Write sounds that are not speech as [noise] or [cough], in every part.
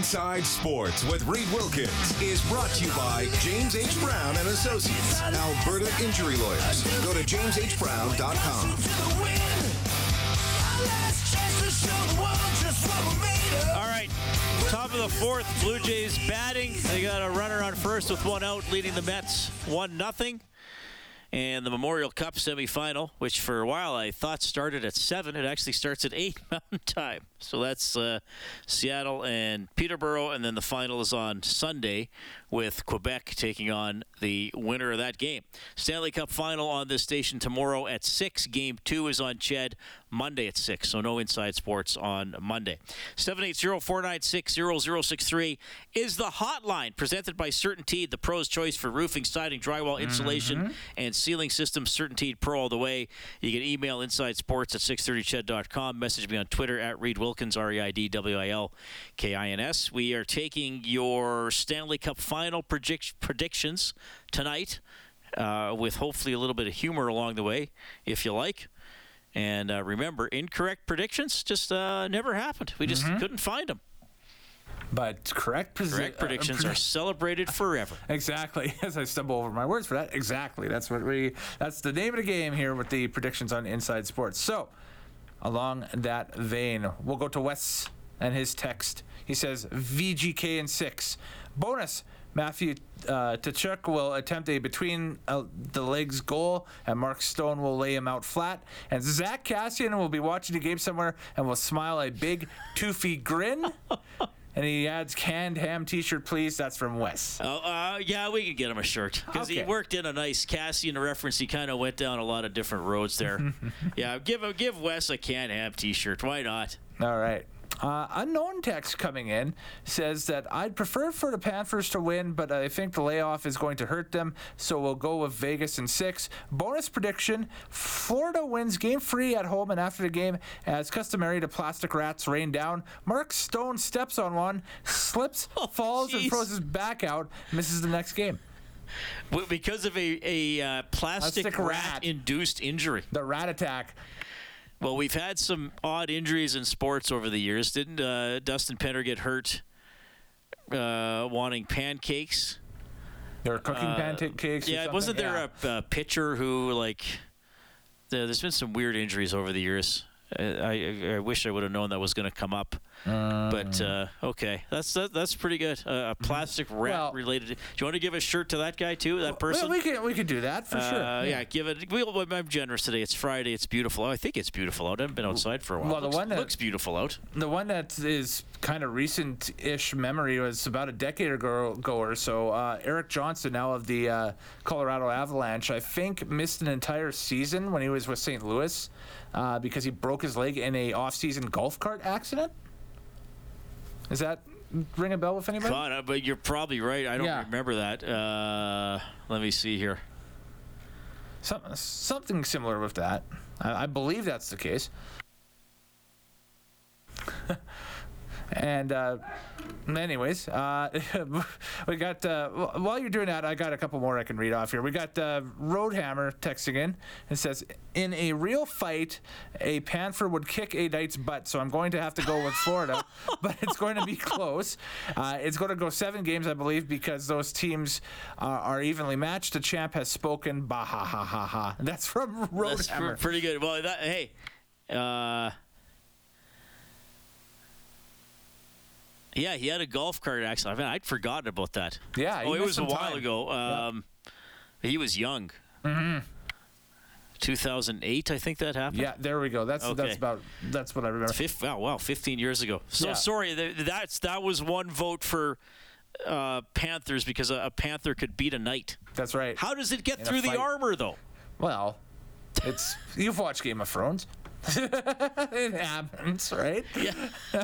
Inside Sports with Reid Wilkins is brought to you by James H. Brown and Associates, Alberta Injury Lawyers. Go to jameshbrown.com. All right, top of the fourth, Blue Jays batting. They got a runner on first with one out, leading the Mets one nothing. And the Memorial Cup semifinal, which for a while I thought started at seven, it actually starts at eight [laughs] Mountain Time. So that's uh, Seattle and Peterborough, and then the final is on Sunday with Quebec taking on the winner of that game. Stanley Cup final on this station tomorrow at 6. Game 2 is on Ched Monday at 6, so no inside sports on Monday. 780-496-0063 is the hotline presented by CertainTeed, the pro's choice for roofing, siding, drywall, insulation, Mm-hmm. and ceiling systems. CertainTeed Pro all the way. You can email inside sports at 630ched.com. Message me on Twitter at Reid Wilkins, R-E-I-D-W-I-L-K-I-N-S. We are taking your Stanley Cup final predict- predictions tonight uh, with hopefully a little bit of humor along the way, if you like. And uh, remember, incorrect predictions just uh, never happened. We just couldn't find them. But correct, posi- Correct uh, predictions pre- are celebrated [laughs] forever. Exactly. [laughs] As I stumble over my words for that, exactly. That's what we. That's the name of the game here with the predictions on Inside Sports. So, along that vein, we'll go to Wes and his text. He says VGK and six. Bonus. Matthew uh, Tkachuk will attempt a between uh, the legs goal, and Mark Stone will lay him out flat. And Zack Kassian will be watching the game somewhere and will smile a big, toothy grin. [laughs] And he adds canned ham T-shirt, please. That's from Wes. Oh, uh, yeah, we can get him a shirt because he worked in a nice Kassian reference. He kind of went down a lot of different roads there. [laughs] yeah, give him, give Wes a canned ham T-shirt. Why not? All right. Uh, unknown text coming in says that I'd prefer for the Panthers to win, but I think the layoff is going to hurt them, so we'll go with Vegas in six. Bonus prediction Florida wins game free at home, and after the game, as customary, the plastic rats rain down. Mark Stone steps on one, slips, [laughs] falls, and throws his back out, misses the next game. Because of a, a uh, plastic, Plastic rat, rat. induced injury. The rat attack. Well, we've had some odd injuries in sports over the years. Didn't uh, Dustin Penner get hurt uh, wanting pancakes? They're cooking pancakes. Uh, Yeah, something? wasn't there Yeah. a, a pitcher who like? There, there's been some weird injuries over the years. I, I, I wish I would have known that was going to come up. But uh, okay, that's that, that's pretty good. Uh, a plastic rat Mm. Well- related. Do you want to give a shirt to that guy too? That person. Well, we can we can do that for sure. Uh, yeah, give it. We'll, I'm generous today. It's Friday. It's beautiful. Oh, I think it's beautiful out. I haven't been outside for a while. Well, the looks, one that- looks beautiful out. The one that is kind of recent-ish memory was about a decade ago, ago or so. Uh, Erik Johnson, now of the uh, Colorado Avalanche, I think missed an entire season when he was with St. Louis uh, because he broke his leg in a off-season golf cart accident. Is that ring a bell with anybody? Uh, but you're probably right. I don't Yeah. remember that. Uh, let me see here. Some, something similar with that. I, I believe that's the case. [laughs] and uh, anyways, uh, [laughs] we got uh, while you're doing that, I got a couple more I can read off here. We got uh, Roadhammer texting in and says, "In a real fight, a panther would kick a knight's butt, so I'm going to have to go with Florida, [laughs] but it's going to be close. Uh, it's going to go seven games, I believe, because those teams are evenly matched. The champ has spoken. Bah ha ha ha ha. That's from That's pr- Roadhammer. pretty good. Well, that, hey, uh, yeah, he had a golf cart accident. I'd forgotten about that. Yeah, oh, it was a while time. ago. Um, He was young. Mm-hmm. 2008, I think that happened. Yeah, there we go. That's Okay. that's about that's what I remember. Fif- oh, wow, 15 years ago. So Yeah. sorry, that's that was one vote for uh, Panthers because a, a Panther could beat a knight. That's right. How does it get In through the armor though? Well, it's you've watched Game of Thrones. [laughs] it happens, right? [laughs] Yeah. [laughs]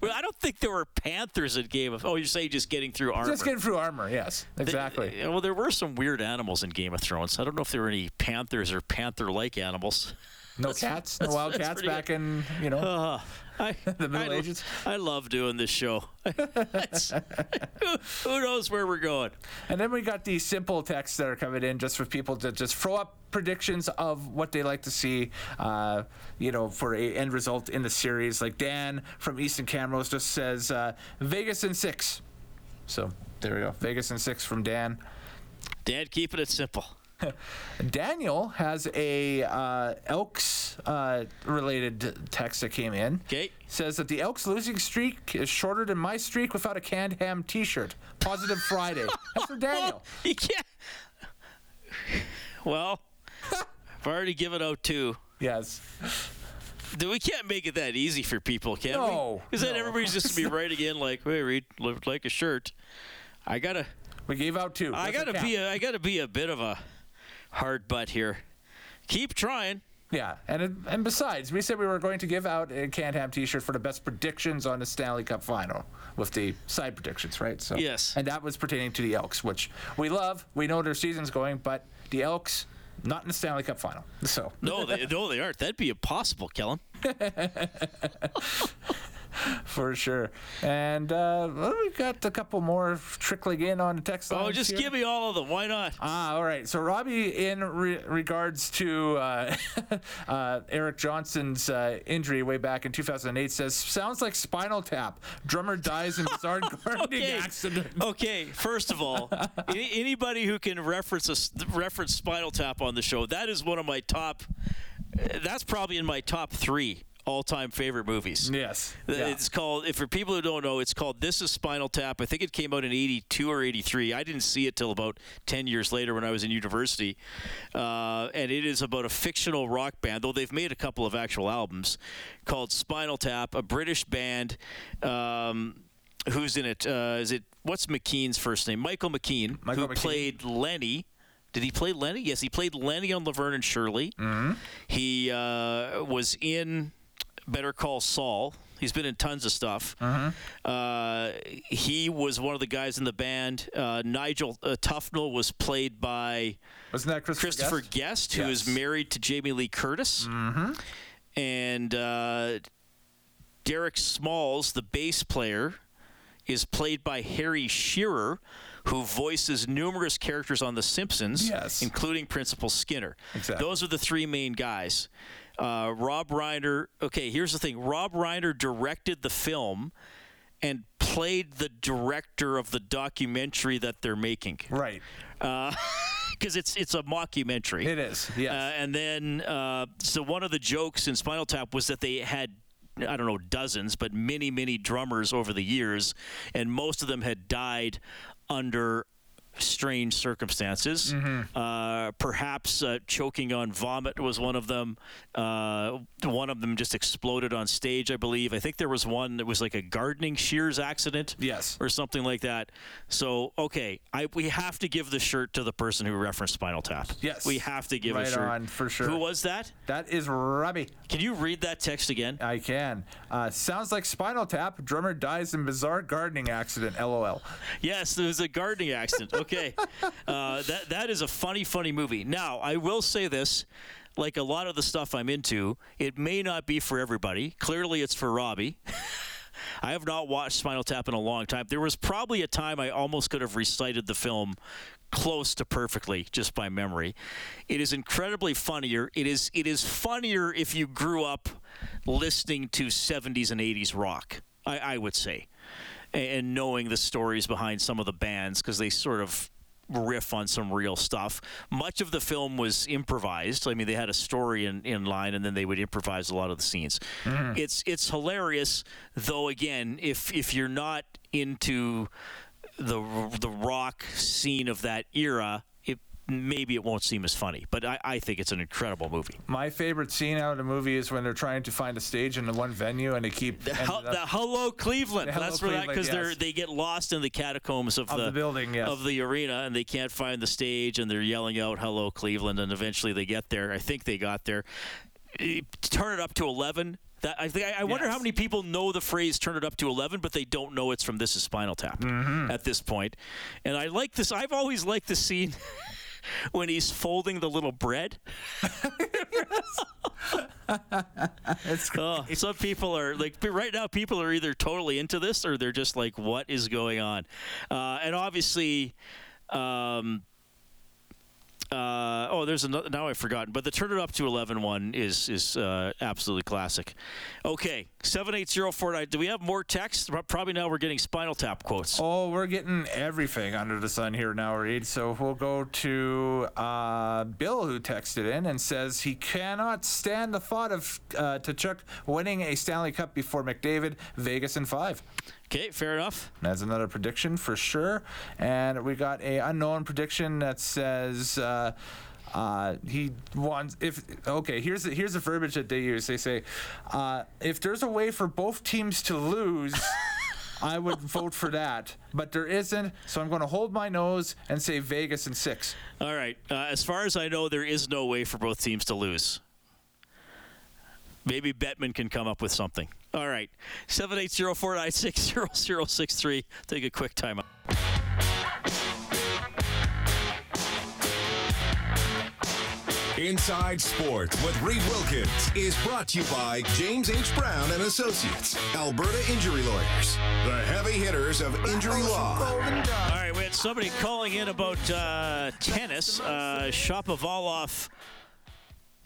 well, I don't think there were panthers in Game of. Thrones. Oh, you're saying just getting through armor. Just getting through armor, yes, exactly. Well, there were some weird animals in Game of Thrones. I don't know if there were any panthers or panther-like animals. No cats, no wild cats back in you know Uh, I, [laughs] the Middle I, Ages. I love doing this show. Who, [laughs] who knows where we're going? And then we got these simple texts that are coming in just for people to just throw up predictions of what they like to see, uh, you know, for a end result in the series. Like Dan from Easton Camrose just says uh, Vegas in six. So there we go, Vegas in six from Dan. Dan, keeping it simple. [laughs] Daniel has a uh, Elks uh, related text that came in. Okay. Says that the Elks losing streak is shorter than my streak without a canned ham T-shirt. Positive Friday. That's from Daniel. You [laughs] can't. Well, [laughs] I've already given out two. Yes. We can't make it that easy for people, can No, we? Because then no. everybody's just gonna be writing in like, "Hey, Reid, looked like a shirt." I gotta, We gave out two. I That's a gotta be, a, I gotta be a bit of a hard butt here. Keep trying. Yeah, and it, and besides, we said we were going to give out a canned ham T-shirt for the best predictions on the Stanley Cup final with the side predictions, right? So Yes. and that was pertaining to the Elks, which we love. We know their season's going, but the Elks not in the Stanley Cup final. So No, they, no, they aren't. That'd be impossible, Kellen. [laughs] [laughs] for sure. And uh, well, we got a couple more trickling in on the text line. Oh, just give me all of them. Why not? Ah, all right. So Robbie, in re- regards to uh, [laughs] uh, Erik Johnson's uh, injury way back in 2008, says sounds like Spinal Tap. Drummer dies in bizarre [laughs] gardening Okay. accident. Okay, first of all, any, anybody who can reference a reference Spinal Tap on the show, that is one of my top. That's probably in my top three all-time favorite movies. Yes. Uh, Yeah. It's called, for people who don't know, it's called This is Spinal Tap. I think it came out in 82 or 83. I didn't see it till about 10 years later when I was in university. Uh, and it is about a fictional rock band, though they've made a couple of actual albums, called Spinal Tap, a British band. Um, who's in it? Uh, is it, what's McKean's first name? Michael McKean, Michael who McKean. played Lenny. Did he play Lenny? Yes, he played Lenny on Laverne and Shirley. Mm-hmm. He uh, was in Better Call Saul. He's been in tons of stuff. Mm-hmm. Uh, he was one of the guys in the band. Uh, Nigel uh, Tufnel was played by Wasn't that Christopher, Christopher Guest? Guest, who is Yes. married to Jamie Lee Curtis. Mm-hmm. And uh, Derek Smalls, the bass player, is played by Harry Shearer, who voices numerous characters on The Simpsons, Yes. including Principal Skinner. Exactly. Those are the three main guys. Uh, Rob Reiner. Okay, here's the thing. Rob Reiner directed the film and played the director of the documentary that they're making Right. [laughs] because it's it's a mockumentary. It is. Yeah. Uh, and then, uh, so one of the jokes in Spinal Tap was that they had, I don't know, dozens, but many, many drummers over the years, and most of them had died under strange circumstances. Mm-hmm. Uh, perhaps uh, choking on vomit was one of them. Uh, one of them just exploded on stage, I believe. I think there was one that was like a gardening shears accident Yes. or something like that. So, okay, I we have to give the shirt to the person who referenced Spinal Tap. Yes. we have to give Right a shirt. on, for sure. Who was that? that is Robbie. Can you read that text again? I can. Uh, sounds like Spinal Tap. Drummer dies in bizarre gardening accident. LOL. Yes, there was a gardening accident. [laughs] Okay, uh, that that is a funny, funny movie. Now, I will say this. Like a lot of the stuff I'm into, it may not be for everybody. Clearly, it's for Robbie. [laughs] I have not watched Spinal Tap in a long time. There was probably a time I almost could have recited the film close to perfectly just by memory. It is incredibly funnier. It is it is funnier if you grew up listening to 70s and 80s rock. I, I would say, and knowing the stories behind some of the bands because they sort of riff on some real stuff. Much of the film was improvised. I mean, they had a story in, in line, and then they would improvise a lot of the scenes. Mm-hmm. It's it's hilarious, though. Again, if if you're not into the the rock scene of that era, maybe it won't seem as funny. But I, I think it's an incredible movie. My favorite scene out of the movie is when they're trying to find a stage in the one venue and they keep The, ended hel- up- the Hello Cleveland. The Hello That's where that because yes. they get lost in the catacombs of, Of the building, yes. of the arena, and they can't find the stage, and they're yelling out "Hello Cleveland," and eventually they get there. I think they got there. eh, turn it up to 11. That I think I, I wonder Yes. how many people know the phrase "turn it up to 11," but they don't know it's from "This Is Spinal Tap" at this point. And I like this. I've always liked the scene [laughs] [laughs] when he's folding the little bread. [laughs] It's [laughs] Oh, some people are like right now. People are either totally into this or they're just like, "What is going on?" Uh, and obviously, um, uh, oh, there's another. Now I've forgotten, but the turn it up to 11 one is is uh, absolutely classic. Okay, seven eight zero four nine. Do we have more text? Probably now we're getting Spinal Tap quotes. Oh, we're getting everything under the sun here now, Reid. So we'll go to uh, Bill, who texted in and says he cannot stand the thought of uh, Tkachuk winning a Stanley Cup before McDavid, Vegas in five. Okay, fair enough. That's another prediction for sure. And we got a unknown prediction that says uh, uh, he wants if okay. Here's the, here's the verbiage that they use. They say uh, if there's a way for both teams to lose. I would [laughs] vote for that, but there isn't, so I'm going to hold my nose and say Vegas in six. All right. Uh, as far as I know, there is no way for both teams to lose. Maybe Bettman can come up with something. All right. 780-496-0063. Take a quick timeout. Inside Sports with Reid Wilkins is brought to you by James H. Brown and Associates, Alberta Injury Lawyers, the heavy hitters of injury law. All right, we had somebody calling in about uh, tennis. Uh, Shapovalov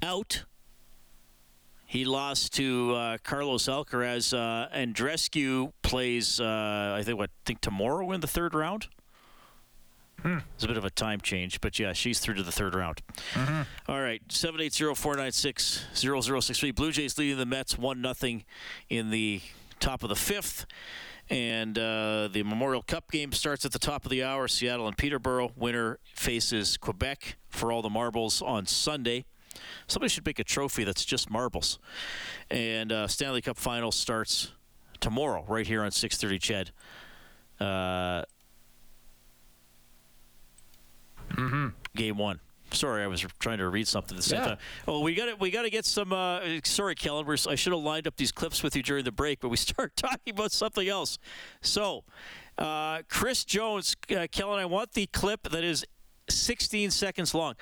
out. He lost to uh, Carlos Alcaraz. Uh, Andreescu plays, uh, I think, what, think tomorrow in the third round? It's a bit of a time change, but yeah, she's through to the third round. All right, 780-496-0063. Blue Jays leading the Mets 1-0 in the top of the fifth. And uh, the Memorial Cup game starts at the top of the hour. Seattle and Peterborough. Winner faces Quebec for all the marbles on Sunday. Somebody should make a trophy that's just marbles. And uh, Stanley Cup final starts tomorrow, right here on 6:30. Ched. Uh, Game one. Sorry, I was trying to read something at the same Yeah. time. Oh, we got to we got to get some. Uh, sorry, Kellen. We're, I should have lined up these clips with you during the break, but we [laughs] start talking about something else. So, uh, Chris Jones, uh, Kellen, I want the clip that is 16 seconds long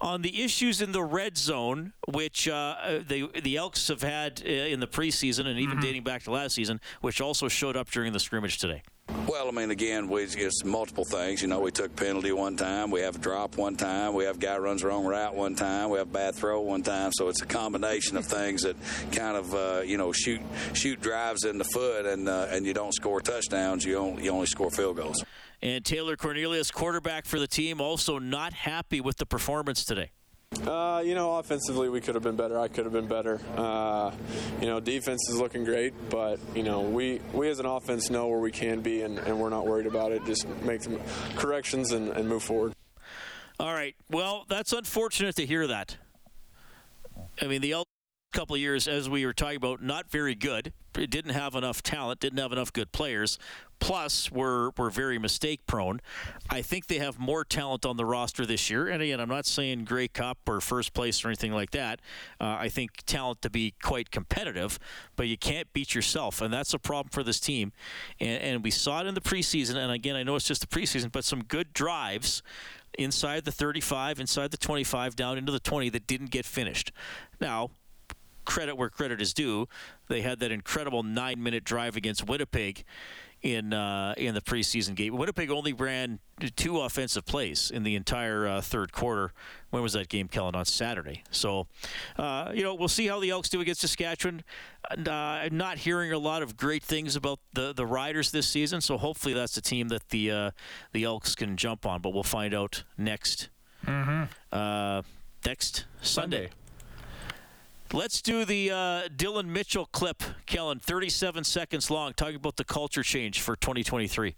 on the issues in the red zone, which uh, the the Elks have had uh, in the preseason and even dating back to last season, which also showed up during the scrimmage today. Well, I mean, again, we, it's multiple things. You know, we took penalty one time, we have a drop one time, we have guy runs wrong route one time, we have bad throw one time. So it's a combination of things that kind of uh, you know shoot shoot drives in the foot, and uh, and you don't score touchdowns, you only, you only score field goals. And Taylor Cornelius, quarterback for the team, also not happy with the performance today. Uh, you know, offensively we could have been better. I could have been better. Uh, you know, defense is looking great, but you know, we we as an offense know where we can be, and, and we're not worried about it. Just make some corrections and, and move forward. All right. Well, that's unfortunate to hear that. I mean, the couple of years, as we were talking about, not very good. Didn't have enough talent, didn't have enough good players. Plus, were were very mistake prone. I think they have more talent on the roster this year. And again, I'm not saying Grey Cup or first place or anything like that. Uh, I think talent to be quite competitive, but you can't beat yourself, and that's a problem for this team. And, and we saw it in the preseason. And again, I know it's just the preseason, but some good drives inside the 35, inside the 25, down into the 20 that didn't get finished. Now, credit where credit is due. They had that incredible nine-minute drive against Winnipeg in uh, in the preseason game. Winnipeg only ran two offensive plays in the entire uh, third quarter. When was that game, Kellen? On Saturday. So, uh, you know, we'll see how the Elks do against Saskatchewan. And, uh, I'm not hearing a lot of great things about the the Riders this season. So hopefully that's a team that the uh, the Elks can jump on. But we'll find out next uh, next Sunday. Let's do the uh, Dillon Mitchell clip, Kellen, 37 seconds long, talking about the culture change for 2023.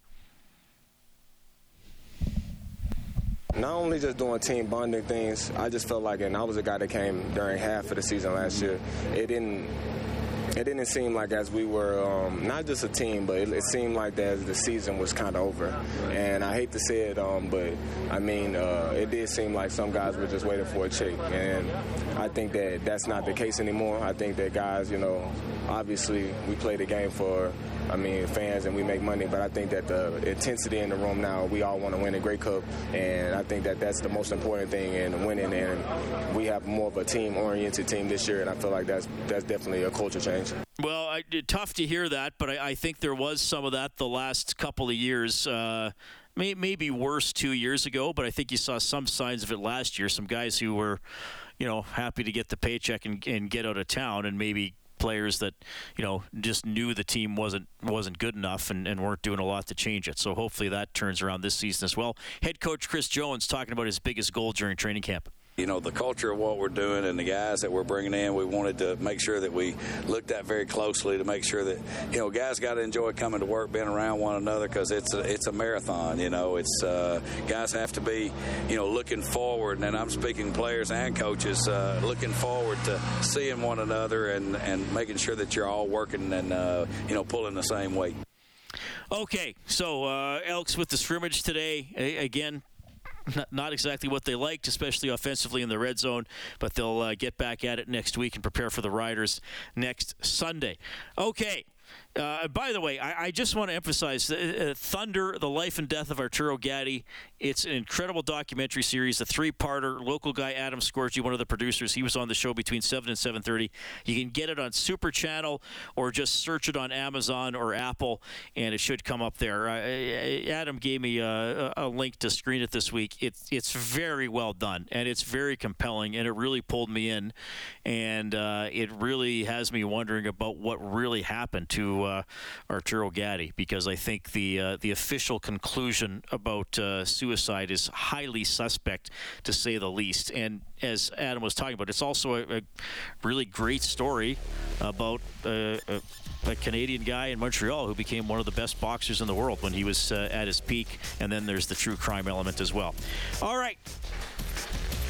Not only just doing team bonding things, I just felt like, and I was a guy that came during half of the season last year. It didn't, it didn't seem like as we were um, not just a team, but it, it seemed like that the season was kind of over. And I hate to say it, um, but I mean, uh, it did seem like some guys were just waiting for a check, and I think that that's not the case anymore. I think that guys, you know, obviously we play the game for I mean, fans and we make money, but I think that the intensity in the room now, we all want to win a Grey Cup, and I think that that's the most important thing in winning. And we have more of a team-oriented team this year, and I feel like that's that's definitely a culture change. Well, I, tough to hear that, but I, I, think there was some of that the last couple of years. Uh, may, maybe worse two years ago, but I think you saw some signs of it last year. Some guys who were, you know, happy to get the paycheck and, and get out of town, and maybe players that you know just knew the team wasn't wasn't good enough and, and weren't doing a lot to change it. So hopefully that turns around this season as well. Head coach Chris Jones talking about his biggest goal during training camp you know the culture of what we're doing and the guys that we're bringing in we wanted to make sure that we looked at very closely to make sure that you know guys got to enjoy coming to work being around one another because it's a, it's a marathon you know it's uh, guys have to be you know looking forward and I'm speaking players and coaches uh, looking forward to seeing one another and and making sure that you're all working and uh, you know pulling the same weight Okay, so uh, Elks with the scrimmage today. A- again, not exactly what they liked, especially offensively in the red zone, but they'll uh, get back at it next week and prepare for the Riders next Sunday. Okay, uh, by the way, I, I just want to emphasize uh, Thunder, the life and death of Arturo Gatti. It's an incredible documentary series, a three-parter. Local guy Adam Scorgie, one of the producers, he was on the show between 7 and 7.30. You can get it on Super Channel or just search it on Amazon or Apple, and it should come up there. Uh, Adam gave me a, a, link to screen it this week. It's, it's very well done, and it's very compelling, and it really pulled me in, and uh, it really has me wondering about what really happened to uh, Arturo Gatti because I think the uh, the official conclusion about uh, suicide is highly suspect to say the least. And as Adam was talking about, it's also a, a really great story about uh, a, a, Canadian guy in Montreal who became one of the best boxers in the world when he was uh, at his peak. And then there's the true crime element as well. All right.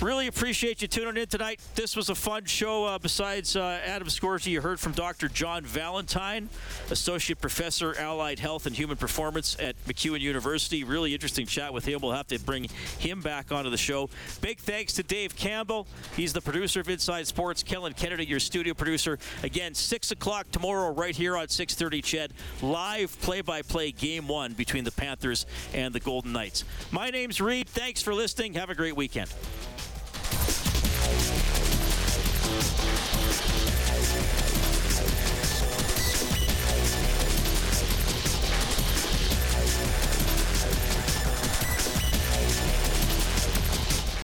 Really appreciate you tuning in tonight. This was a fun show. Uh, besides uh, Adam Scorgie, you heard from Dr. John Valentine, Associate Professor, Allied Health and Human Performance at MacEwan University. Really interesting chat with him. We'll have to bring him back onto the show. Big thanks to Dave Campbell. He's the producer of Inside Sports. Kellen Kennedy, your studio producer. Again, 6 o'clock tomorrow right here on 630 CHED. Live play-by-play game one between the Panthers and the Golden Knights. My name's Reid. Thanks for listening. Have a great weekend.